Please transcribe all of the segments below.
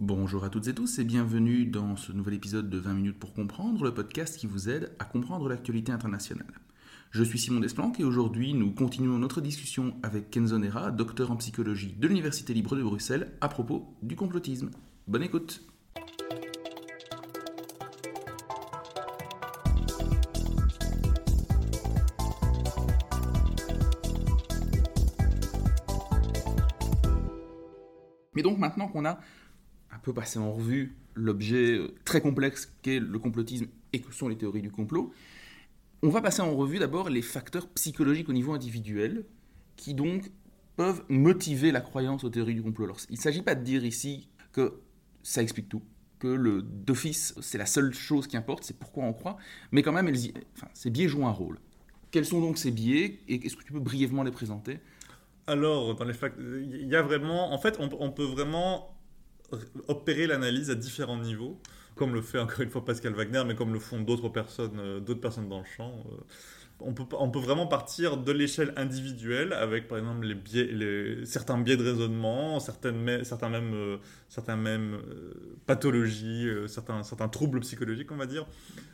Bonjour à toutes et tous et bienvenue dans ce nouvel épisode de 20 minutes pour comprendre, le podcast qui vous aide à comprendre l'actualité internationale. Je suis Simon Desplanques et aujourd'hui nous continuons notre discussion avec Kenzo Nera, docteur en psychologie de l'Université libre de Bruxelles, à propos du complotisme. Bonne écoute Mais donc maintenant qu'on a peu passé en revue l'objet euh, très complexe qu'est le complotisme et que sont les théories du complot, on va passer en revue d'abord les facteurs psychologiques au niveau individuel qui donc peuvent motiver la croyance aux théories du complot. Il ne s'agit pas de dire ici que ça explique tout, que d'office c'est la seule chose qui importe, c'est pourquoi on croit, mais quand même ces biais jouent un rôle. Quels sont donc ces biais et est-ce que tu peux brièvement les présenter? Alors, il y a vraiment, en fait, on, peut vraiment opérer l'analyse à différents niveaux, comme le fait encore une fois Pascal Wagner, mais comme le font d'autres personnes, euh, d'autres personnes dans le champ. On peut, on peut vraiment partir de l'échelle individuelle avec par exemple les biais, les, certains biais de raisonnement, certaines, certains même, euh, certains même euh, pathologies, euh, certains, certains troubles psychologiques, on va dire.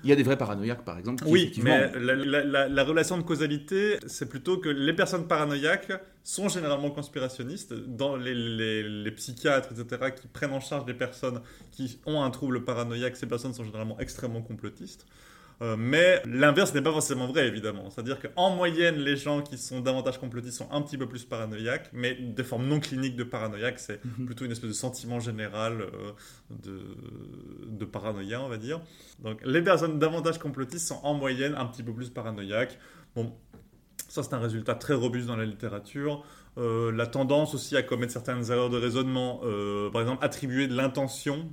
Il y a des vrais paranoïaques par exemple. oui, mais la, la, relation de causalité, c'est plutôt que les personnes paranoïaques sont généralement conspirationnistes. Dans les, les, les, psychiatres, etc., qui prennent en charge des personnes qui ont un trouble paranoïaque, ces personnes sont généralement extrêmement complotistes. Euh, mais l'inverse n'est pas forcément vrai, évidemment. C'est-à-dire qu'en moyenne, les gens qui sont davantage complotistes sont un petit peu plus paranoïaques, mais des formes non cliniques de paranoïaque, c'est mhm. plutôt une espèce de sentiment général euh, de, de paranoïa, on va dire. Donc les personnes davantage complotistes sont en moyenne un petit peu plus paranoïaques. Bon, ça c'est un résultat très robuste dans la littérature. Euh, la tendance aussi à commettre certaines erreurs de raisonnement, par exemple attribuer de l'intention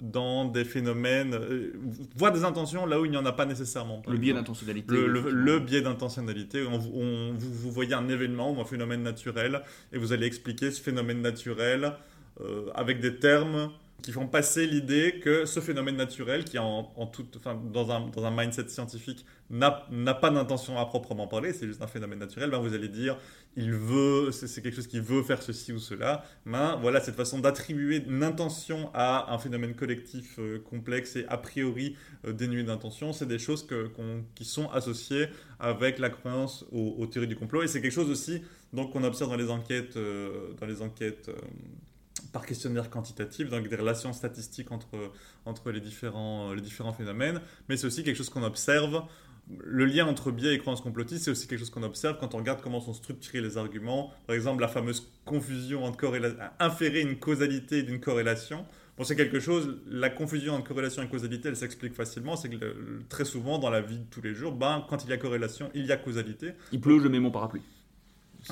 dans des phénomènes, euh, voir des intentions là où il n'y en a pas nécessairement. Le biais d'intentionnalité. Le, biais d'intentionnalité. vous, vous, voyez un événement ou un phénomène naturel et vous allez expliquer ce phénomène naturel euh, avec des termes qui font passer l'idée que ce phénomène naturel, qui en, en enfin, dans, un, dans un mindset scientifique n'a pas d'intention à proprement parler, c'est juste un phénomène naturel, ben vous allez dire, il veut, c'est quelque chose qui veut faire ceci ou cela. Ben voilà, cette façon d'attribuer une intention à un phénomène collectif euh, complexe et a priori euh, dénué d'intention, c'est des choses que, qui sont associées avec la croyance aux, théories du complot. Et c'est quelque chose aussi qu'on observe dans les enquêtes, euh, dans les enquêtes par questionnaire quantitatif, donc des relations statistiques entre, entre les, différents, les différents phénomènes, mais c'est aussi quelque chose qu'on observe. Le lien entre biais et croyances complotistes, c'est aussi quelque chose qu'on observe quand on regarde comment sont structurés les arguments. Par exemple, la fameuse confusion entre corrélation, inférer une causalité d'une corrélation. Bon, c'est quelque chose, la confusion entre corrélation et causalité, elle s'explique facilement. C'est que très souvent, dans la vie de tous les jours, ben, quand il y a corrélation, il y a causalité. Il pleut, je mets mon parapluie.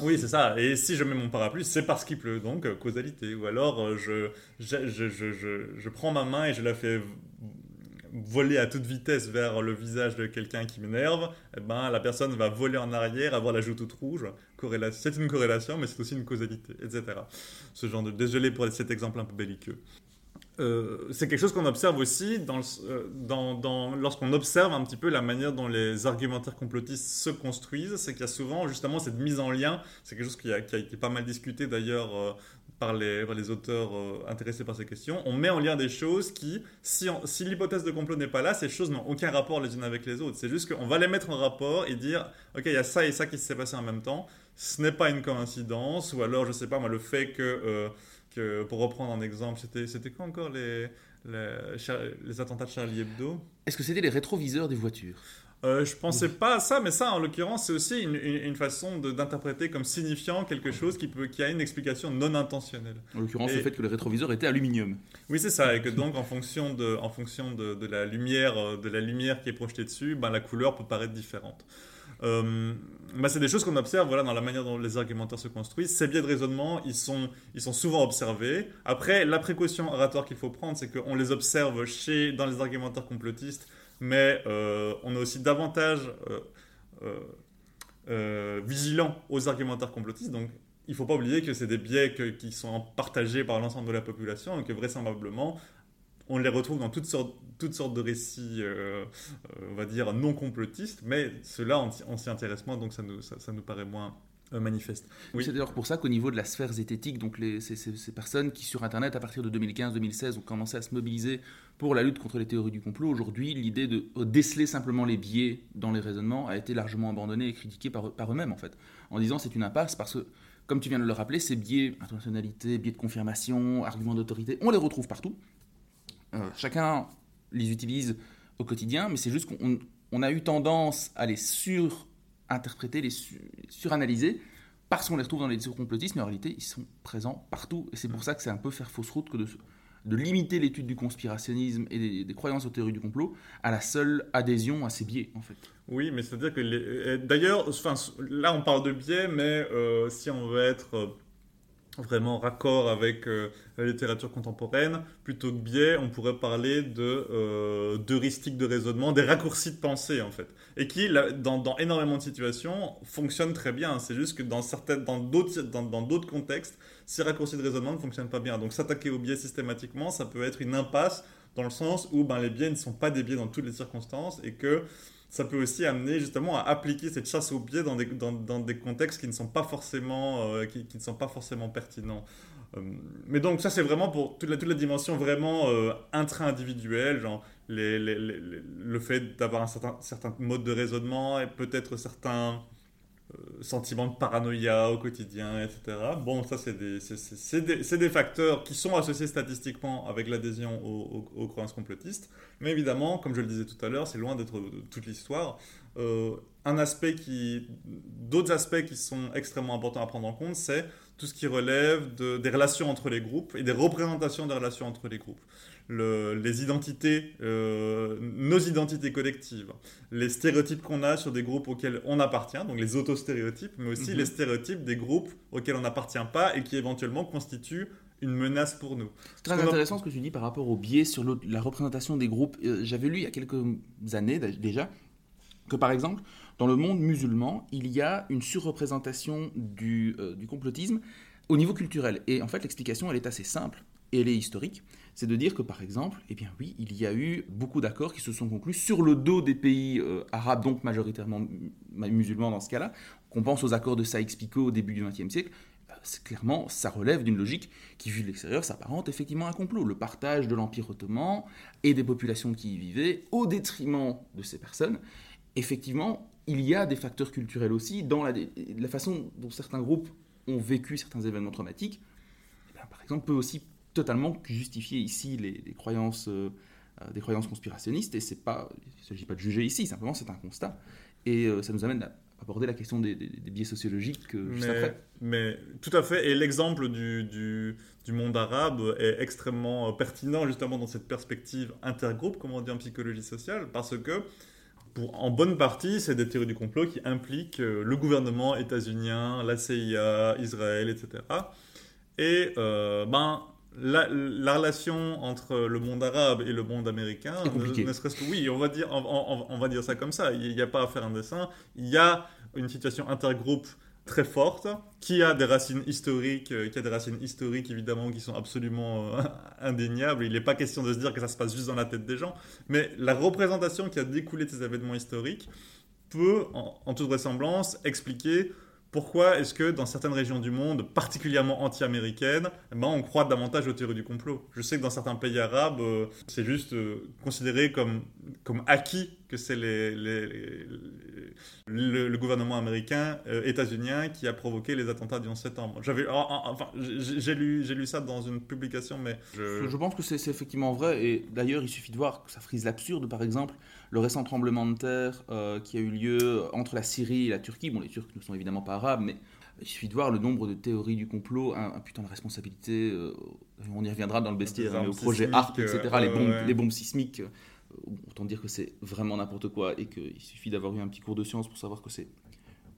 Oui, c'est ça. Et si je mets mon parapluie, c'est parce qu'il pleut, donc euh, causalité. Ou alors, euh, je, je, je, je, prends ma main et je la fais voler à toute vitesse vers le visage de quelqu'un qui m'énerve, eh ben, la personne va voler en arrière, avoir la joue toute rouge. C'est une corrélation, mais c'est aussi une causalité, etc. Ce genre de... Désolé pour cet exemple un peu belliqueux. Euh, c'est quelque chose qu'on observe aussi euh, lorsqu'on observe un petit peu la manière dont les argumentaires complotistes se construisent, c'est qu'il y a souvent justement cette mise en lien, c'est quelque chose qui a, été pas mal discuté d'ailleurs euh, par, les, auteurs intéressés par ces questions, on met en lien des choses qui, si, l'hypothèse de complot n'est pas là, ces choses n'ont aucun rapport les unes avec les autres, c'est juste qu'on va les mettre en rapport et dire, ok, il y a ça et ça qui s'est passé en même temps, ce n'est pas une coïncidence, ou alors je sais pas le fait que pour reprendre un exemple, c'était, c'était quoi encore les, les, attentats de Charlie Hebdo? Est-ce que c'était les rétroviseurs des voitures? Euh, je pensais pas à ça, mais ça, en l'occurrence, c'est aussi une, une, façon d'interpréter comme signifiant quelque chose qui, peut, qui a une explication non intentionnelle. En l'occurrence, le fait que les rétroviseurs étaient aluminium. Oui, c'est ça, et que donc en fonction de, en fonction de, de, la lumière, de la lumière qui est projetée dessus, ben, la couleur peut paraître différente. Euh, bah, c'est des choses qu'on observe voilà, dans la manière dont les argumentaires se construisent. Ces biais de raisonnement, ils sont, ils sont souvent observés. Après, la précaution oratoire qu'il faut prendre, c'est qu'on les observe chez, dans les argumentaires complotistes, mais euh, on est aussi davantage euh, vigilant aux argumentaires complotistes. Donc, il ne faut pas oublier que c'est des biais qui sont partagés par l'ensemble de la population et que vraisemblablement, on les retrouve dans toutes sortes, toutes sortes de récits, euh, euh, on va dire, non complotistes, mais ceux-là, on, s'y intéresse moins, donc ça nous, ça, nous paraît moins, manifeste. C'est d'ailleurs pour ça qu'au niveau de la sphère zététique, donc les, ces, ces, personnes qui sur Internet à partir de 2015-2016 ont commencé à se mobiliser pour la lutte contre les théories du complot, aujourd'hui l'idée de déceler simplement les biais dans les raisonnements a été largement abandonnée et critiquée par, par eux-mêmes en fait, en disant c'est une impasse parce que comme tu viens de le rappeler, ces biais, intentionnalité, biais de confirmation, arguments d'autorité, on les retrouve partout. Euh, chacun les utilise au quotidien, mais c'est juste qu'on a eu tendance à les surinterpréter, les suranalyser, parce qu'on les retrouve dans les discours complotistes, mais en réalité, ils sont présents partout. Et c'est pour ça que c'est un peu faire fausse route que de, limiter l'étude du conspirationnisme et des, croyances aux théories du complot à la seule adhésion à ces biais, en fait. Oui, mais c'est-à-dire que... D'ailleurs, enfin, là, on parle de biais, mais euh, si on veut être euh, vraiment raccord avec euh, la littérature contemporaine. Plutôt que biais, on pourrait parler de euh, d'heuristiques de raisonnement, des raccourcis de pensée en fait, et qui dans, dans énormément de situations fonctionnent très bien. C'est juste que dans certaines, dans d'autres, dans d'autres contextes, ces raccourcis de raisonnement ne fonctionnent pas bien. Donc s'attaquer aux biais systématiquement, ça peut être une impasse dans le sens où ben, les biais ne sont pas des biais dans toutes les circonstances et que ça peut aussi amener justement à appliquer cette chasse au biais dans des, contextes qui ne sont pas forcément, euh, qui, ne sont pas forcément pertinents. Euh, mais donc ça c'est vraiment pour toute la, toute la dimension vraiment euh, intra-individuelle, genre le fait d'avoir un certain, certain mode de raisonnement et peut-être certains sentiment de paranoïa au quotidien, etc. Bon, ça, c'est des, des, des, facteurs qui sont associés statistiquement avec l'adhésion aux, croyances complotistes. Mais évidemment, comme je le disais tout à l'heure, c'est loin d'être toute l'histoire. Euh, un aspect qui, d'autres aspects qui sont extrêmement importants à prendre en compte, c'est tout ce qui relève de, des relations entre les groupes et des représentations des relations entre les groupes les identités, euh, nos identités collectives, les stéréotypes qu'on a sur des groupes auxquels on appartient, donc les autostéréotypes, mais aussi mhm. les stéréotypes des groupes auxquels on n'appartient pas et qui éventuellement constituent une menace pour nous. C'est très intéressant ce que tu dis par rapport au biais sur la représentation des groupes. Euh, j'avais lu il y a quelques années déjà que par exemple, dans le monde musulman, il y a une surreprésentation du, euh, du complotisme au niveau culturel. Et en fait, l'explication, elle est assez simple et elle est historique c'est de dire que par exemple, eh bien oui, il y a eu beaucoup d'accords qui se sont conclus sur le dos des pays euh, arabes, donc majoritairement musulmans dans ce cas-là. Qu'on pense aux accords de Saïx-Picot au début du XXe siècle, euh, clairement, ça relève d'une logique qui, vu de l'extérieur, s'apparente effectivement à un complot. Le partage de l'Empire ottoman et des populations qui y vivaient au détriment de ces personnes. Effectivement, il y a des facteurs culturels aussi dans la, façon dont certains groupes ont vécu certains événements traumatiques. Eh par exemple, peut aussi totalement justifier ici les, croyances, euh, euh, des croyances conspirationnistes. Et c'est pas, il ne s'agit pas de juger ici, simplement c'est un constat. Et euh, ça nous amène à aborder la question des, biais sociologiques juste mais, après. Mais tout à fait. Et l'exemple du, du, du, monde arabe est extrêmement pertinent justement dans cette perspective intergroupe, comme on dit en psychologie sociale, parce que pour, en bonne partie, c'est des théories du complot qui impliquent le gouvernement états-unien, la CIA, Israël, etc. Et ben, la, relation entre le monde arabe et le monde américain, ne, serait-ce que oui, on va dire, on, va dire ça comme ça. Il n'y a pas à faire un dessin. Il y a une situation intergroupe très forte qui a des racines historiques, euh, qui a des racines historiques évidemment qui sont absolument euh, indéniables. Il n'est pas question de se dire que ça se passe juste dans la tête des gens, mais la représentation qui a découlé de ces événements historiques peut, en toute vraisemblance, expliquer pourquoi est-ce que dans certaines régions du monde, particulièrement anti-américaines, eh ben, on croit davantage aux théories du complot? Je sais que dans certains pays arabes, euh, c'est juste euh, considéré comme, comme acquis que c'est les, le, gouvernement américain, euh, états-unien, qui a provoqué les attentats du 11 septembre. J'avais, enfin, j'ai lu, j'ai lu ça dans une publication, mais je, je pense que c'est effectivement vrai. Et d'ailleurs, il suffit de voir que ça frise l'absurde. Par exemple, le récent tremblement de terre euh, qui a eu lieu entre la Syrie et la Turquie, bon les Turcs ne sont évidemment pas arabes, mais il suffit de voir le nombre de théories du complot, un, putain de responsabilité, euh, on y reviendra dans le bestiaire, mais au projet ARP, etc., euh, les, bombes, les bombes sismiques, autant dire que c'est vraiment n'importe quoi et qu'il suffit d'avoir eu un petit cours de science pour savoir que c'est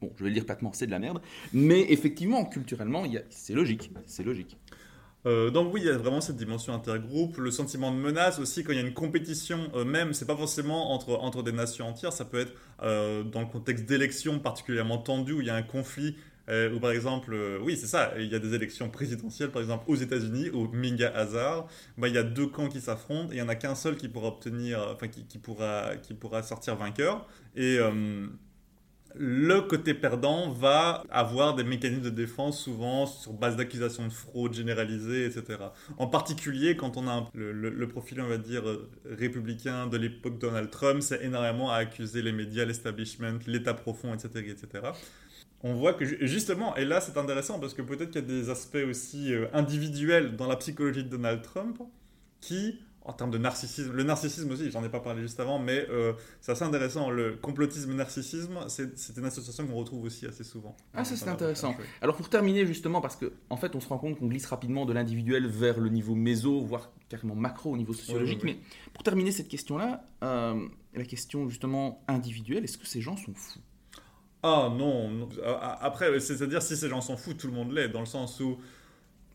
bon, je vais le dire platement, c'est de la merde. Mais effectivement, culturellement, c'est logique. C'est logique. Euh, donc oui, il y a vraiment cette dimension intergroupe, le sentiment de menace aussi quand il y a une compétition euh, même, c'est pas forcément entre, entre des nations entières, ça peut être euh, dans le contexte d'élections particulièrement tendues où il y a un conflit, ou par exemple, oui c'est ça, il y a des élections présidentielles par exemple aux États-Unis, au Minga hasard, bah, il y a deux camps qui s'affrontent et il y en a qu'un seul qui pourra obtenir, enfin qui, pourra, qui pourra sortir vainqueur et le côté perdant va avoir des mécanismes de défense souvent sur base d'accusations de fraude généralisée, etc. En particulier, quand on a le, profil, on va dire, euh, républicain de l'époque Donald Trump, c'est énormément à accuser les médias, l'establishment, l'État profond, etc., etc. On voit que justement, et là c'est intéressant parce que peut-être qu'il y a des aspects aussi euh, individuels dans la psychologie de Donald Trump qui en termes de narcissisme, le narcissisme aussi, j'en ai pas parlé juste avant, mais euh, c'est assez intéressant. Le complotisme-narcissisme, c'est une association qu'on retrouve aussi assez souvent. Ah, ça c'est intéressant. Alors pour terminer justement, parce qu'en en fait on se rend compte qu'on glisse rapidement de l'individuel vers le niveau méso, voire carrément macro au niveau sociologique, mais pour terminer cette question-là, euh, la question justement individuelle, est-ce que ces gens sont fous? Ah non, après, c'est-à-dire si ces gens sont fous, tout le monde l'est, dans le sens où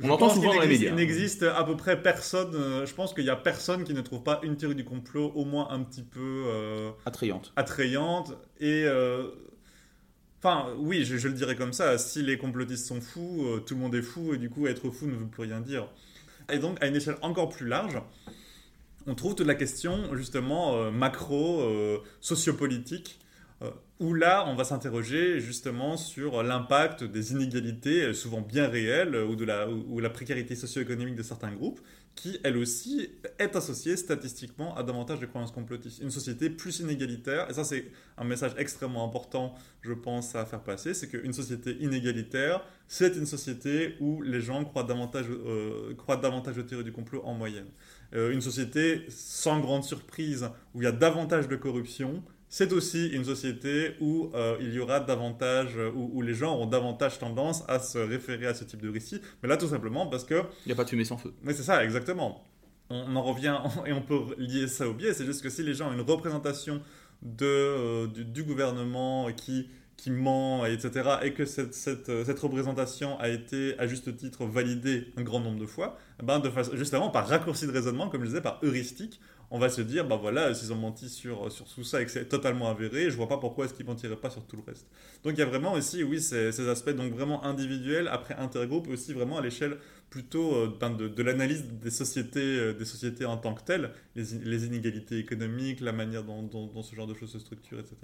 on entend souvent dans les médias. Il n'existe à peu près personne. Euh, je pense qu'il n'y a personne qui ne trouve pas une théorie du complot au moins un petit peu euh, attrayante. Attrayante et euh, Enfin, oui, je, le dirais comme ça. Si les complotistes sont fous, tout le monde est fou, et du coup, être fou ne veut plus rien dire. Et donc, à une échelle encore plus large, on trouve toute la question, justement, macro, sociopolitique, où là, on va s'interroger justement sur l'impact des inégalités, euh, souvent bien réelles, ou de la, ou la précarité socio-économique de certains groupes, qui, elle aussi, est associée statistiquement à davantage de croyances complotistes. Une société plus inégalitaire, et ça c'est un message extrêmement important, je pense, à faire passer, c'est qu'une société inégalitaire, c'est une société où les gens croient davantage, euh, croient davantage aux théories du complot en moyenne. une société sans grande surprise, où il y a davantage de corruption, c'est aussi une société où euh, il y aura davantage, euh, où, les gens auront davantage tendance à se référer à ce type de récit. Mais là, tout simplement parce que... Il n'y a pas de fumée sans feu. Mais c'est ça, exactement. On en revient, et on peut lier ça au biais, c'est juste que si les gens ont une représentation de, euh, du, gouvernement qui, qui ment, etc., et que cette, cette, cette, représentation a été, à juste titre, validée un grand nombre de fois, eh ben de justement par raccourci de raisonnement, comme je disais, par heuristique, on va se dire, bah voilà, s'ils ont menti sur, sur tout ça et que c'est totalement avéré, je vois pas pourquoi est-ce qu'ils mentiraient pas sur tout le reste. Donc il y a vraiment aussi, oui, ces, ces aspects donc vraiment individuels, après intergroupe, aussi vraiment à l'échelle plutôt euh, ben, de, l'analyse des sociétés, euh, des sociétés en tant que telles, les, inégalités économiques, la manière dont, ce genre de choses se structurent, etc.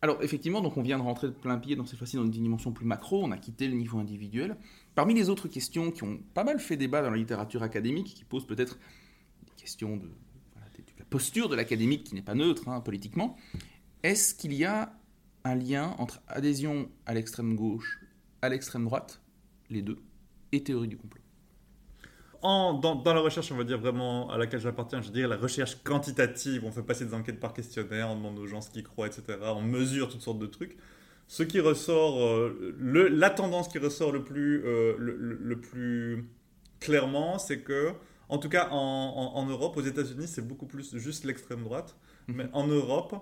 Alors effectivement, donc on vient de rentrer de plein pied dans cette fois-ci dans une dimension plus macro, on a quitté le niveau individuel. Parmi les autres questions qui ont pas mal fait débat dans la littérature académique, qui posent peut-être des questions de posture de l'académique qui n'est pas neutre hein, politiquement, est-ce qu'il y a un lien entre adhésion à l'extrême gauche, à l'extrême droite, les deux, et théorie du complot? Dans, la recherche, on va dire vraiment à laquelle j'appartiens, je dirais la recherche quantitative. On fait passer des enquêtes par questionnaire, on demande aux gens ce qu'ils croient, etc. On mesure toutes sortes de trucs. Ce qui ressort, euh, la tendance qui ressort le plus, euh, le, plus clairement, c'est que en tout cas, en, Europe, aux États-Unis, c'est beaucoup plus juste l'extrême droite. Mhm. Mais en Europe,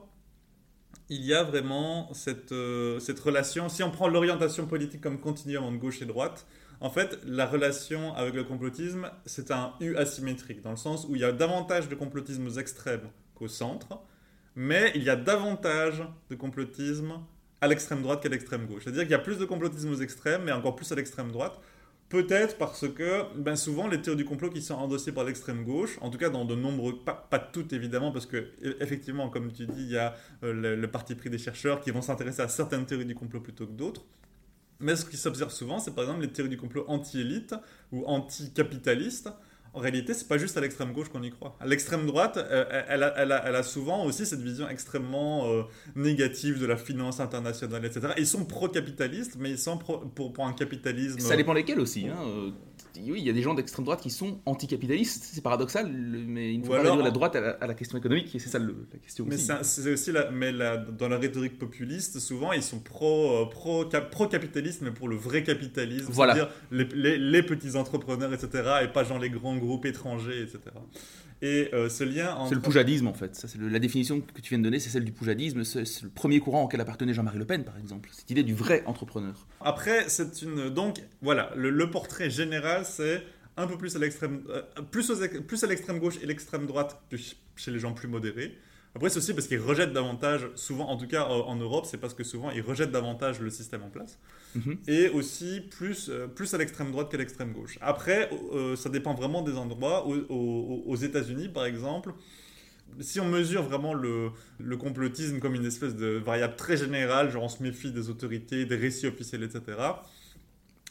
il y a vraiment cette, euh, cette relation. Si on prend l'orientation politique comme continuum entre gauche et droite, en fait, la relation avec le complotisme, c'est un U asymétrique, dans le sens où il y a davantage de complotisme extrêmes qu'au centre, mais il y a davantage de complotisme à l'extrême droite qu'à l'extrême gauche. C'est-à-dire qu'il y a plus de complotisme aux extrêmes, mais encore plus à l'extrême droite. Peut-être parce que ben souvent les théories du complot qui sont endossées par l'extrême gauche, en tout cas dans de nombreux, pas, toutes évidemment, parce que e, effectivement, comme tu dis, il y a euh, le, parti pris des chercheurs qui vont s'intéresser à certaines théories du complot plutôt que d'autres. Mais ce qui s'observe souvent, c'est par exemple les théories du complot anti-élite ou anti-capitaliste, en réalité, c'est pas juste à l'extrême gauche qu'on y croit. L'extrême droite, euh, elle, a, souvent aussi cette vision extrêmement euh, négative de la finance internationale, etc. Ils sont pro-capitalistes, mais ils sont pour, pour, un capitalisme. Ça dépend lesquels aussi. Hein. Euh, oui, il y a des gens d'extrême droite qui sont anticapitalistes, c'est paradoxal, mais il ne faut pas réduire la droite à la, question économique, et c'est ça la question mais aussi. C'est aussi la, mais dans la rhétorique populiste, souvent ils sont pro, pro, pro capitalisme, mais pour le vrai capitalisme, c'est-à-dire les, les, petits entrepreneurs, etc., et pas genre les grands groupes étrangers, etc. Et euh, ce lien C'est le poujadisme en fait. Ça, c'est la définition que tu viens de donner, c'est celle du poujadisme. C'est le premier courant auquel appartenait Jean-Marie Le Pen, par exemple. Cette idée du vrai entrepreneur. Après, c'est une. Donc, voilà, le, portrait général, c'est un peu plus à l'extrême, euh, plus, plus à l'extrême gauche et l'extrême droite que chez les gens plus modérés. Après, c'est aussi parce qu'ils rejettent davantage, souvent, en tout cas en Europe, c'est parce que souvent ils rejettent davantage le système en place. Mhm. Et aussi plus, euh, plus à l'extrême droite qu'à l'extrême gauche. Après, euh, ça dépend vraiment des endroits. Aux, aux, États-Unis, par exemple, si on mesure vraiment le, le, complotisme comme une espèce de variable très générale, genre on se méfie des autorités, des récits officiels, etc.,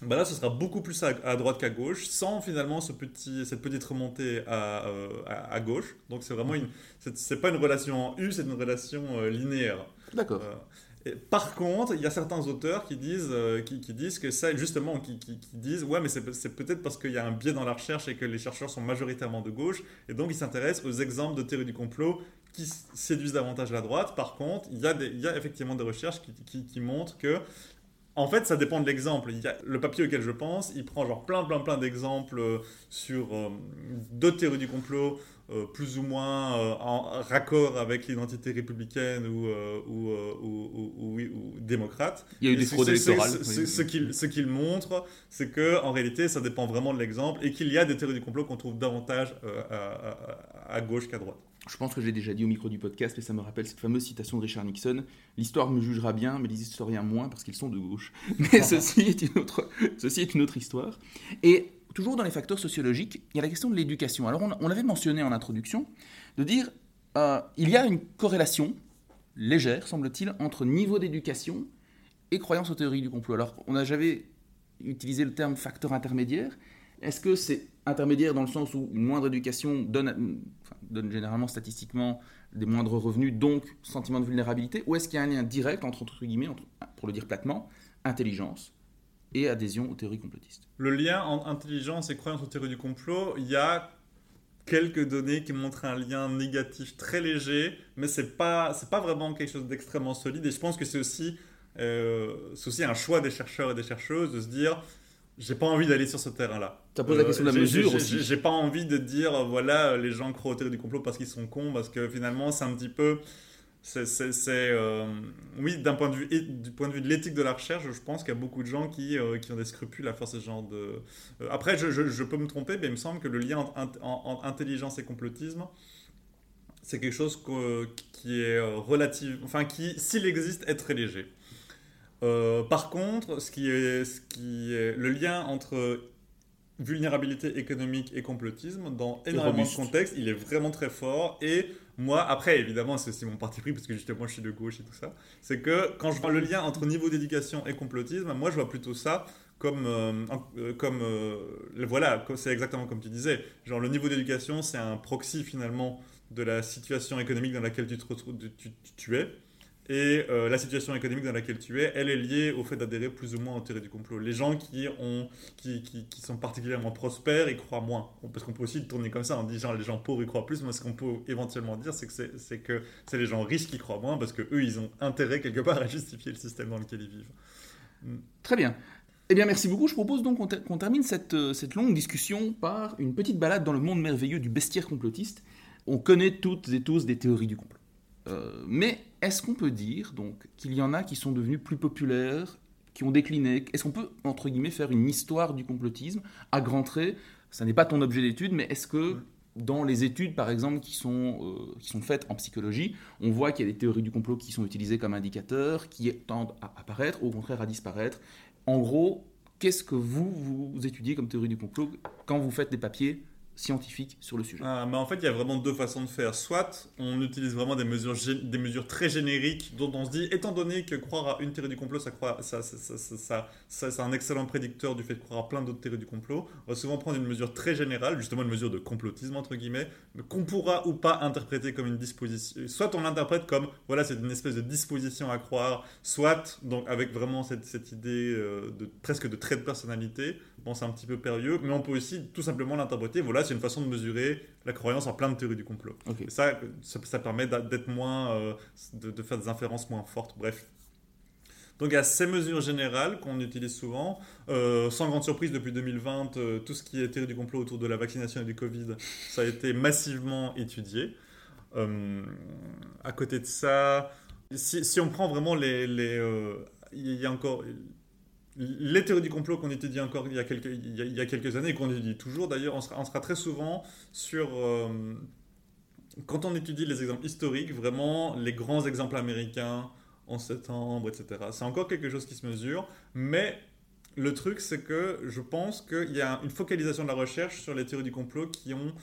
bah là, ce sera beaucoup plus à, droite qu'à gauche, sans finalement ce petit, cette petite remontée à, euh, à, gauche. Donc c'est vraiment une, c'est pas une relation en U, c'est une relation euh, linéaire. D'accord. Euh, par contre, il y a certains auteurs qui disent, qui, qui, disent que ça, justement, qui, qui, disent, ouais, mais c'est peut-être parce qu'il y a un biais dans la recherche et que les chercheurs sont majoritairement de gauche, et donc ils s'intéressent aux exemples de théorie du complot qui séduisent davantage la droite. Par contre, il y a, des, il y a effectivement des recherches qui, qui, montrent que en fait, ça dépend de l'exemple. Le papier auquel je pense, il prend genre plein, plein, plein d'exemples euh, sur euh, d'autres théories du complot, euh, plus ou moins en raccord avec l'identité républicaine ou, ou, ou, ou, démocrate. Il y a eu des fraudes électorales. Ce qu'il montre, c'est que en réalité, ça dépend vraiment de l'exemple et qu'il y a des théories du complot qu'on trouve davantage à gauche qu'à droite. Je pense que j'ai déjà dit au micro du podcast, mais ça me rappelle cette fameuse citation de Richard Nixon L'histoire me jugera bien, mais les historiens moins parce qu'ils sont de gauche. Mais ceci est, une autre, ceci est une autre histoire. Et toujours dans les facteurs sociologiques, il y a la question de l'éducation. Alors, on, l'avait mentionné en introduction, de dire euh, il y a une corrélation légère, semble-t-il, entre niveau d'éducation et croyance aux théories du complot. Alors, on n'a jamais utilisé le terme facteur intermédiaire. Est-ce que c'est intermédiaire dans le sens où une moindre éducation donne, généralement statistiquement des moindres revenus, donc sentiment de vulnérabilité, ou est-ce qu'il y a un lien direct entre, entre guillemets, pour le dire platement, intelligence et adhésion aux théories complotistes? Le lien entre intelligence et croyance aux théories du complot, il y a quelques données qui montrent un lien négatif très léger, mais c'est pas pas vraiment quelque chose d'extrêmement solide. Et je pense que c'est aussi euh, c'est aussi un choix des chercheurs et des chercheuses de se dire j'ai pas envie d'aller sur ce terrain-là. Ça pose la question de la euh, mesure aussi. J'ai pas envie de dire, euh, voilà, les gens croient au théorie du complot parce qu'ils sont cons, parce que finalement, c'est un petit peu. C'est, euh, oui, d'un point de vue, du point de vue de l'éthique de la recherche, je pense qu'il y a beaucoup de gens qui, qui ont des scrupules à faire ce genre de. après, je, je, peux me tromper, mais il me semble que le lien entre, intelligence et complotisme, c'est quelque chose qui est relative, enfin qui, s'il existe, est très léger. Euh, par contre, ce qui, est, ce qui est le lien entre vulnérabilité économique et complotisme, dans énormément de contextes, il est vraiment très fort. Et moi, après, évidemment, c'est aussi mon parti pris, parce que justement, je suis de gauche et tout ça, c'est que quand je vois le lien entre niveau d'éducation et complotisme, moi, je vois plutôt ça comme, euh, euh, comme voilà, c'est exactement comme tu disais. Genre, le niveau d'éducation, c'est un proxy finalement de la situation économique dans laquelle tu, te retrouves, tu es. Et euh, la situation économique dans laquelle tu es, elle est liée au fait d'adhérer plus ou moins au théorie du complot. Les gens qui, ont, qui, qui, sont particulièrement prospères, ils croient moins. Parce qu'on peut aussi tourner comme ça, en disant les gens pauvres, ils croient plus. Moi, ce qu'on peut éventuellement dire, c'est que c'est les gens riches qui croient moins, parce que eux, ils ont intérêt quelque part à justifier le système dans lequel ils vivent. Mm. Très bien. Eh bien, merci beaucoup. Je propose donc qu'on termine cette, euh, cette longue discussion par une petite balade dans le monde merveilleux du bestiaire complotiste. On connaît toutes et tous des théories du complot. Euh, mais est-ce qu'on peut dire donc qu'il y en a qui sont devenus plus populaires, qui ont décliné? Est-ce qu'on peut, entre guillemets, faire une histoire du complotisme à grands traits? Ça n'est pas ton objet d'étude, mais est-ce que dans les études, par exemple, qui sont, euh, qui sont faites en psychologie, on voit qu'il y a des théories du complot qui sont utilisées comme indicateurs, qui tendent à apparaître, ou au contraire à disparaître? En gros, qu'est-ce que vous, vous étudiez comme théorie du complot quand vous faites des papiers scientifique sur le sujet. Ah, mais en fait, il y a vraiment deux façons de faire. Soit on utilise vraiment des mesures, des mesures très génériques dont on se dit, étant donné que croire à une théorie du complot, ça, ça, ça, ça c'est un excellent prédicteur du fait de croire à plein d'autres théories du complot, on va souvent prendre une mesure très générale, justement une mesure de complotisme, entre guillemets, qu'on pourra ou pas interpréter comme une disposition. Soit on l'interprète comme, voilà, c'est une espèce de disposition à croire, soit donc avec vraiment cette, cette idée euh, de presque de trait de personnalité, bon, c'est un petit peu périlleux, mais on peut aussi tout simplement l'interpréter, voilà, c'est une façon de mesurer la croyance en plein de théories du complot. ça, ça, permet d'être moins, euh, de, faire des inférences moins fortes. Bref. Donc il y a ces mesures générales qu'on utilise souvent. Euh, sans grande surprise, depuis 2020, euh, tout ce qui est théorie du complot autour de la vaccination et du Covid, ça a été massivement étudié. à côté de ça, si, on prend vraiment les... les il y a encore les théories du complot qu'on étudie encore il y a quelques, années et qu'on étudie toujours d'ailleurs, on sera, on sera, très souvent sur... Euh, quand on étudie les exemples historiques, vraiment les grands exemples américains en septembre, etc. C'est encore quelque chose qui se mesure, mais le truc c'est que je pense qu'il y a une focalisation de la recherche sur les théories du complot qui ont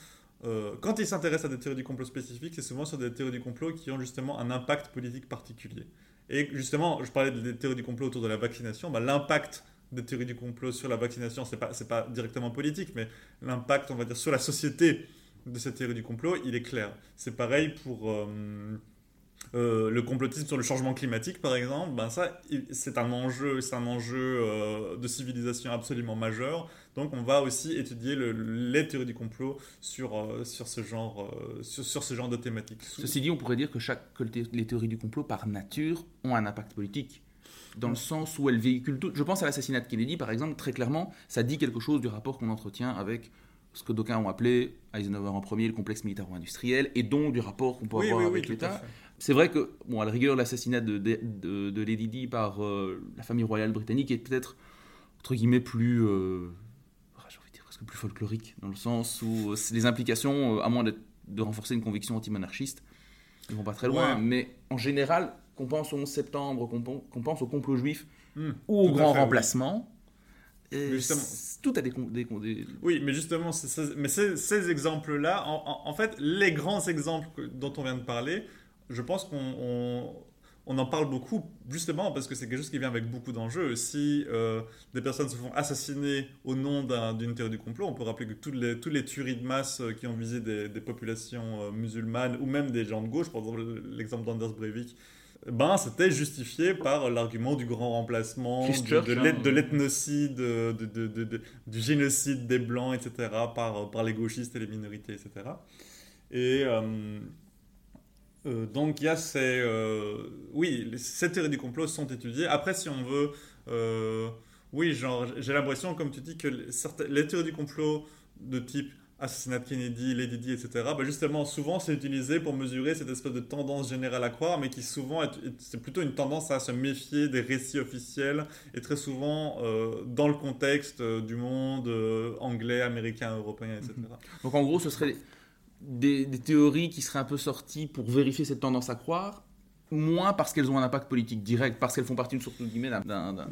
euh, quand ils s'intéressent à des théories du complot spécifiques, c'est souvent sur des théories du complot qui ont justement un impact politique particulier. Et justement, je parlais des théories du complot autour de la vaccination, bah, l'impact des théories du complot sur la vaccination, c'est pas, pas directement politique, mais l'impact, on va dire, sur la société de cette théorie du complot, il est clair. C'est pareil pour euh, euh, le complotisme sur le changement climatique, par exemple. Ben ça, c'est un enjeu, c'est un enjeu de civilisation absolument majeur. Donc on va aussi étudier le, les théories du complot sur, euh, sur, ce genre, euh, sur, ce genre de thématiques. Ceci dit, on pourrait dire que, chaque, que les théories du complot, par nature, ont un impact politique. Dans le sens où elles véhiculent tout. Je pense à l'assassinat de Kennedy, par exemple, très clairement, ça dit quelque chose du rapport qu'on entretient avec ce que d'aucuns ont appelé Eisenhower en premier, le complexe militaro-industriel, et donc du rapport qu'on peut avoir avec l'État. C'est vrai que, bon, à la rigueur, l'assassinat de, de, de, Lady Di par euh, la famille royale britannique est peut-être, entre guillemets, plus plus folklorique, dans le sens où les implications, euh, à moins de renforcer une conviction anti-monarchiste, ne vont pas très loin. Mais en général, qu'on pense au 11 septembre, qu'on pense au complot juif hmm, ou au grand remplacement, tout a des, des, Oui, mais justement, mais ces, exemples-là, en, en, fait, les grands exemples dont on vient de parler, je pense qu'on on en parle beaucoup justement parce que c'est quelque chose qui vient avec beaucoup d'enjeux. Si euh, des personnes se font assassiner au nom d'une théorie du complot, on peut rappeler que toutes les, toutes les tueries de masse euh, qui ont visé des, populations euh, musulmanes ou même des gens de gauche, par exemple l'exemple d'Anders Breivik, ben, c'était justifié par l'argument du grand remplacement, de, l'ethnocide, du génocide des blancs, etc., par, par les gauchistes et les minorités, etc. Et euh, donc il y a ces... Euh, oui, ces théories du complot sont étudiées. Après, si on veut... Euh, oui, genre, j'ai l'impression, comme tu dis, que les théories du complot de type assassinat de Kennedy, Lady Di, etc., bah justement, souvent, c'est utilisé pour mesurer cette espèce de tendance générale à croire, mais qui souvent, c'est plutôt une tendance à se méfier des récits officiels, et très souvent dans le contexte du monde anglais, américain, européen, etc. Donc en gros, ce serait des, théories qui seraient un peu sorties pour vérifier cette tendance à croire, moins parce qu'elles ont un impact politique direct, parce qu'elles font partie d'un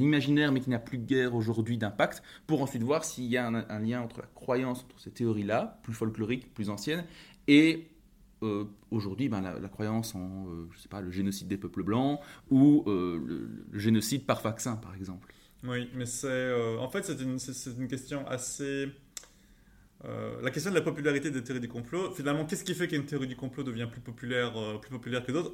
imaginaire mais qui n'a plus guère aujourd'hui d'impact, pour ensuite voir s'il y a un, lien entre la croyance, entre ces théories-là, plus folkloriques, plus anciennes, et euh, aujourd'hui ben, la, croyance en euh, je sais pas, le génocide des peuples blancs ou euh, le, génocide par vaccin, par exemple. Oui, mais c'est en fait c'est une question assez euh, la question de la popularité des théories du complot, finalement, qu'est-ce qui fait qu'une théorie du complot devient plus populaire, euh, plus populaire que d'autres?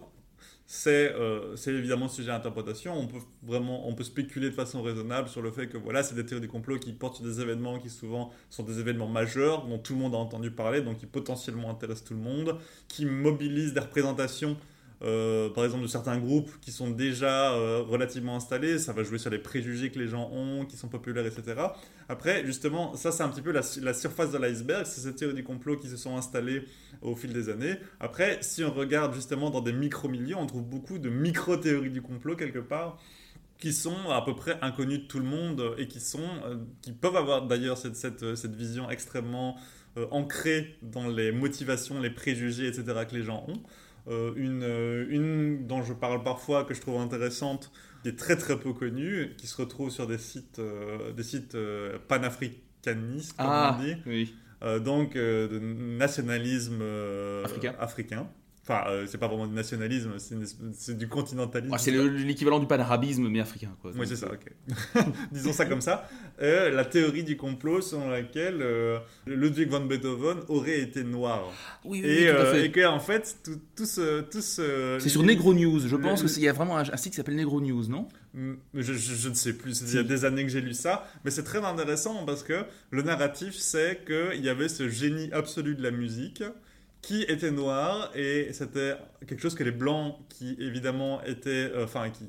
Euh, c'est évidemment sujet à interprétation. On peut vraiment, on peut spéculer de façon raisonnable sur le fait que voilà, c'est des théories du complot qui portent sur des événements qui souvent sont des événements majeurs dont tout le monde a entendu parler, donc qui potentiellement intéressent tout le monde, qui mobilisent des représentations euh, par exemple de certains groupes qui sont déjà euh, relativement installés, ça va jouer sur les préjugés que les gens ont, qui sont populaires, etc. Après, justement, ça c'est un petit peu la, surface de l'iceberg, c'est ces théories du complot qui se sont installées au fil des années. Après, si on regarde justement dans des micro-milieux, on trouve beaucoup de micro-théories du complot quelque part qui sont à peu près inconnues de tout le monde et qui sont euh, qui peuvent avoir d'ailleurs cette, cette, cette, vision extrêmement ancrée dans les motivations, les préjugés, etc. que les gens ont. Euh, une, euh, une dont je parle parfois, que je trouve intéressante, qui est très très peu connue, qui se retrouve sur des sites, euh, des sites panafricanistes, comme ah, on dit. Oui. donc, de nationalisme africain. africain. Enfin, euh, c'est pas vraiment du nationalisme, c'est du continentalisme. c'est l'équivalent du panarabisme, mais africain. Quoi. Oui, c'est ça, ok. Disons ça comme ça. Euh, la théorie du complot selon laquelle euh, Ludwig van Beethoven aurait été noir. Oui, oui, et, tout à fait. et que, en fait, tout, tout ce. Tout c'est sur Negro News. Je pense qu'il y a vraiment un, site qui s'appelle Negro News, non? Je, je, ne sais plus, il y a des années que j'ai lu ça, mais c'est très intéressant parce que le narratif, c'est qu'il y avait ce génie absolu de la musique qui était noir et c'était quelque chose que les blancs qui évidemment étaient euh, enfin qui,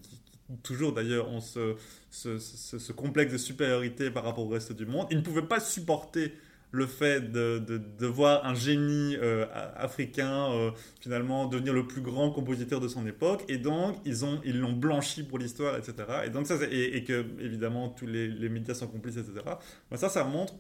toujours d'ailleurs ont ce, complexe de supériorité par rapport au reste du monde ils ne pouvaient pas supporter le fait de, voir un génie euh, africain euh, finalement devenir le plus grand compositeur de son époque et donc ils ont ils l'ont blanchi pour l'histoire etc et donc ça et, que évidemment tous les, médias sont complices etc ça ça montre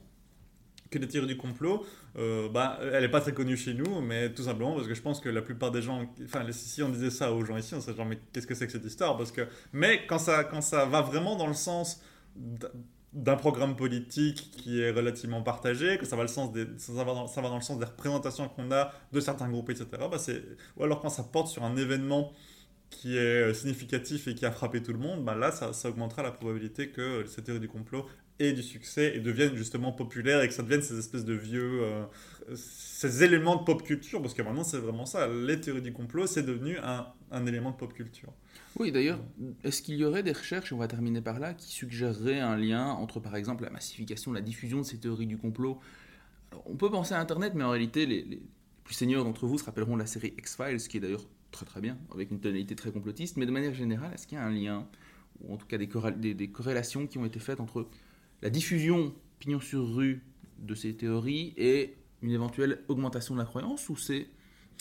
que les théories du complot, euh, bah, elle n'est pas très connue chez nous, mais tout simplement parce que je pense que la plupart des gens, enfin, si on disait ça aux gens ici, on serait genre, mais qu'est-ce que c'est que cette histoire? Parce que, Mais quand ça, quand ça va vraiment dans le sens d'un programme politique qui est relativement partagé, que ça va, le sens des, ça, va dans, ça va dans le sens des représentations qu'on a de certains groupes, etc. Bah ou alors quand ça porte sur un événement qui est significatif et qui a frappé tout le monde, bah là, ça, ça augmentera la probabilité que cette théorie du complot ait du succès et devienne justement populaire et que ça devienne ces espèces de vieux, euh, ces éléments de pop culture, parce que maintenant c'est vraiment ça, les théories du complot, c'est devenu un, un élément de pop culture. Oui, d'ailleurs, est-ce qu'il y aurait des recherches, on va terminer par là, qui suggéreraient un lien entre, par exemple, la massification, la diffusion de ces théories du complot? On peut penser à Internet, mais en réalité, les, plus seniors d'entre vous se rappelleront de la série X-Files, qui est d'ailleurs très très bien, avec une tonalité très complotiste, mais de manière générale, est-ce qu'il y a un lien, ou en tout cas des, des, corrélations qui ont été faites entre la diffusion pignon sur rue de ces théories et une éventuelle augmentation de la croyance, ou c'est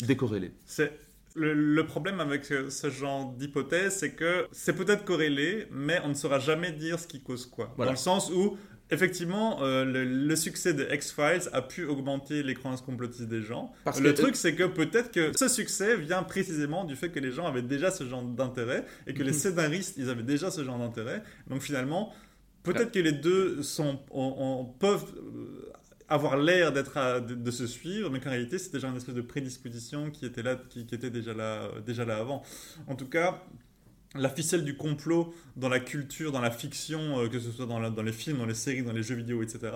décorrélé? C'est le, problème avec ce, genre d'hypothèse, c'est que c'est peut-être corrélé, mais on ne saura jamais dire ce qui cause quoi. Dans le sens où, effectivement, euh, le, succès de X-Files a pu augmenter les croyances complotistes des gens. le truc, c'est que peut-être que ce succès vient précisément du fait que les gens avaient déjà ce genre d'intérêt et que les mhm. scénaristes, ils avaient déjà ce genre d'intérêt. Donc finalement, peut-être que les deux sont, peuvent euh, avoir l'air d'être de, se suivre, mais qu'en réalité c'est déjà une espèce de prédisposition qui était là, qui, était déjà là, déjà là avant. En tout cas, la ficelle du complot dans la culture, dans la fiction, euh, que ce soit dans, dans, les films, dans les séries, dans les jeux vidéo, etc.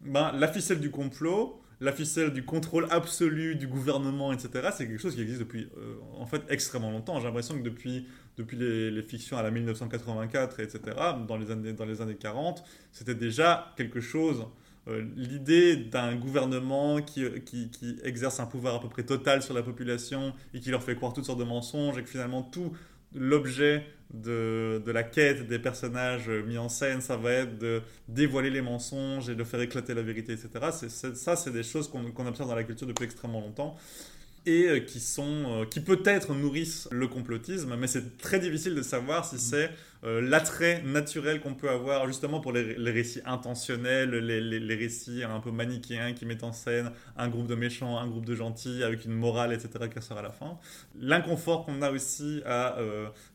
Ben, la ficelle du complot, la ficelle du contrôle absolu du gouvernement, etc. C'est quelque chose qui existe depuis, euh, en fait, extrêmement longtemps. J'ai l'impression que depuis, depuis les, les, fictions à la 1984, etc., dans les années, dans les années 40, c'était déjà quelque chose euh, l'idée d'un gouvernement qui, qui, qui, exerce un pouvoir à peu près total sur la population et qui leur fait croire toutes sortes de mensonges et que finalement tout l'objet de, de, la quête des personnages mis en scène, ça va être de dévoiler les mensonges et de faire éclater la vérité, etc. c'est ça, c'est des choses qu'on observe dans la culture depuis extrêmement longtemps et euh, qui sont euh, qui peut-être nourrissent le complotisme mais c'est très difficile de savoir si c'est euh, l'attrait naturel qu'on peut avoir justement pour les, récits intentionnels les, les, récits un peu manichéens qui mettent en scène un groupe de méchants un groupe de gentils avec une morale etc qui sera à la fin. L'inconfort qu'on a aussi à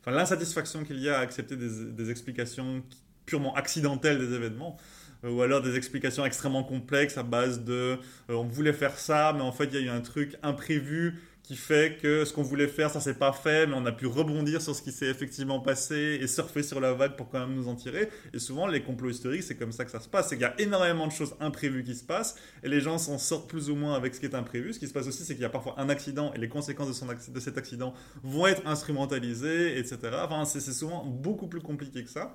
enfin l'insatisfaction qu'il y a à accepter des, des explications purement accidentelles des événements ou alors des explications extrêmement complexes à base de euh, on voulait faire ça, mais en fait il y a eu un truc imprévu qui fait que ce qu'on voulait faire, ça s'est pas fait, mais on a pu rebondir sur ce qui s'est effectivement passé et surfer sur la vague pour quand même nous en tirer. Et souvent, les complots historiques, c'est comme ça que ça se passe. C'est qu'il y a énormément de choses imprévues qui se passent et les gens s'en sortent plus ou moins avec ce qui est imprévu. Ce qui se passe aussi, c'est qu'il y a parfois un accident et les conséquences de, son de cet accident vont être instrumentalisées, etc. Enfin, c'est souvent beaucoup plus compliqué que ça.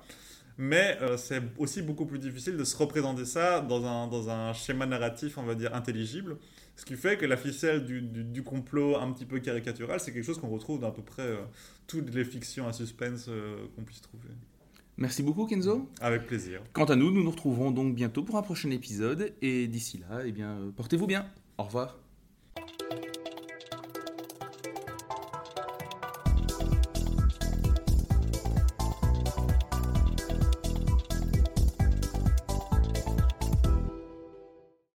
Mais euh, c'est aussi beaucoup plus difficile de se représenter ça dans un, dans un schéma narratif, on va dire, intelligible. Ce qui fait que la ficelle du, du, complot un petit peu caricatural, c'est quelque chose qu'on retrouve dans à peu près euh, toutes les fictions à suspense euh, qu'on puisse trouver. Merci beaucoup Kenzo. Avec plaisir. Quant à nous, nous nous retrouverons donc bientôt pour un prochain épisode et d'ici là, eh bien, portez-vous bien. Au revoir.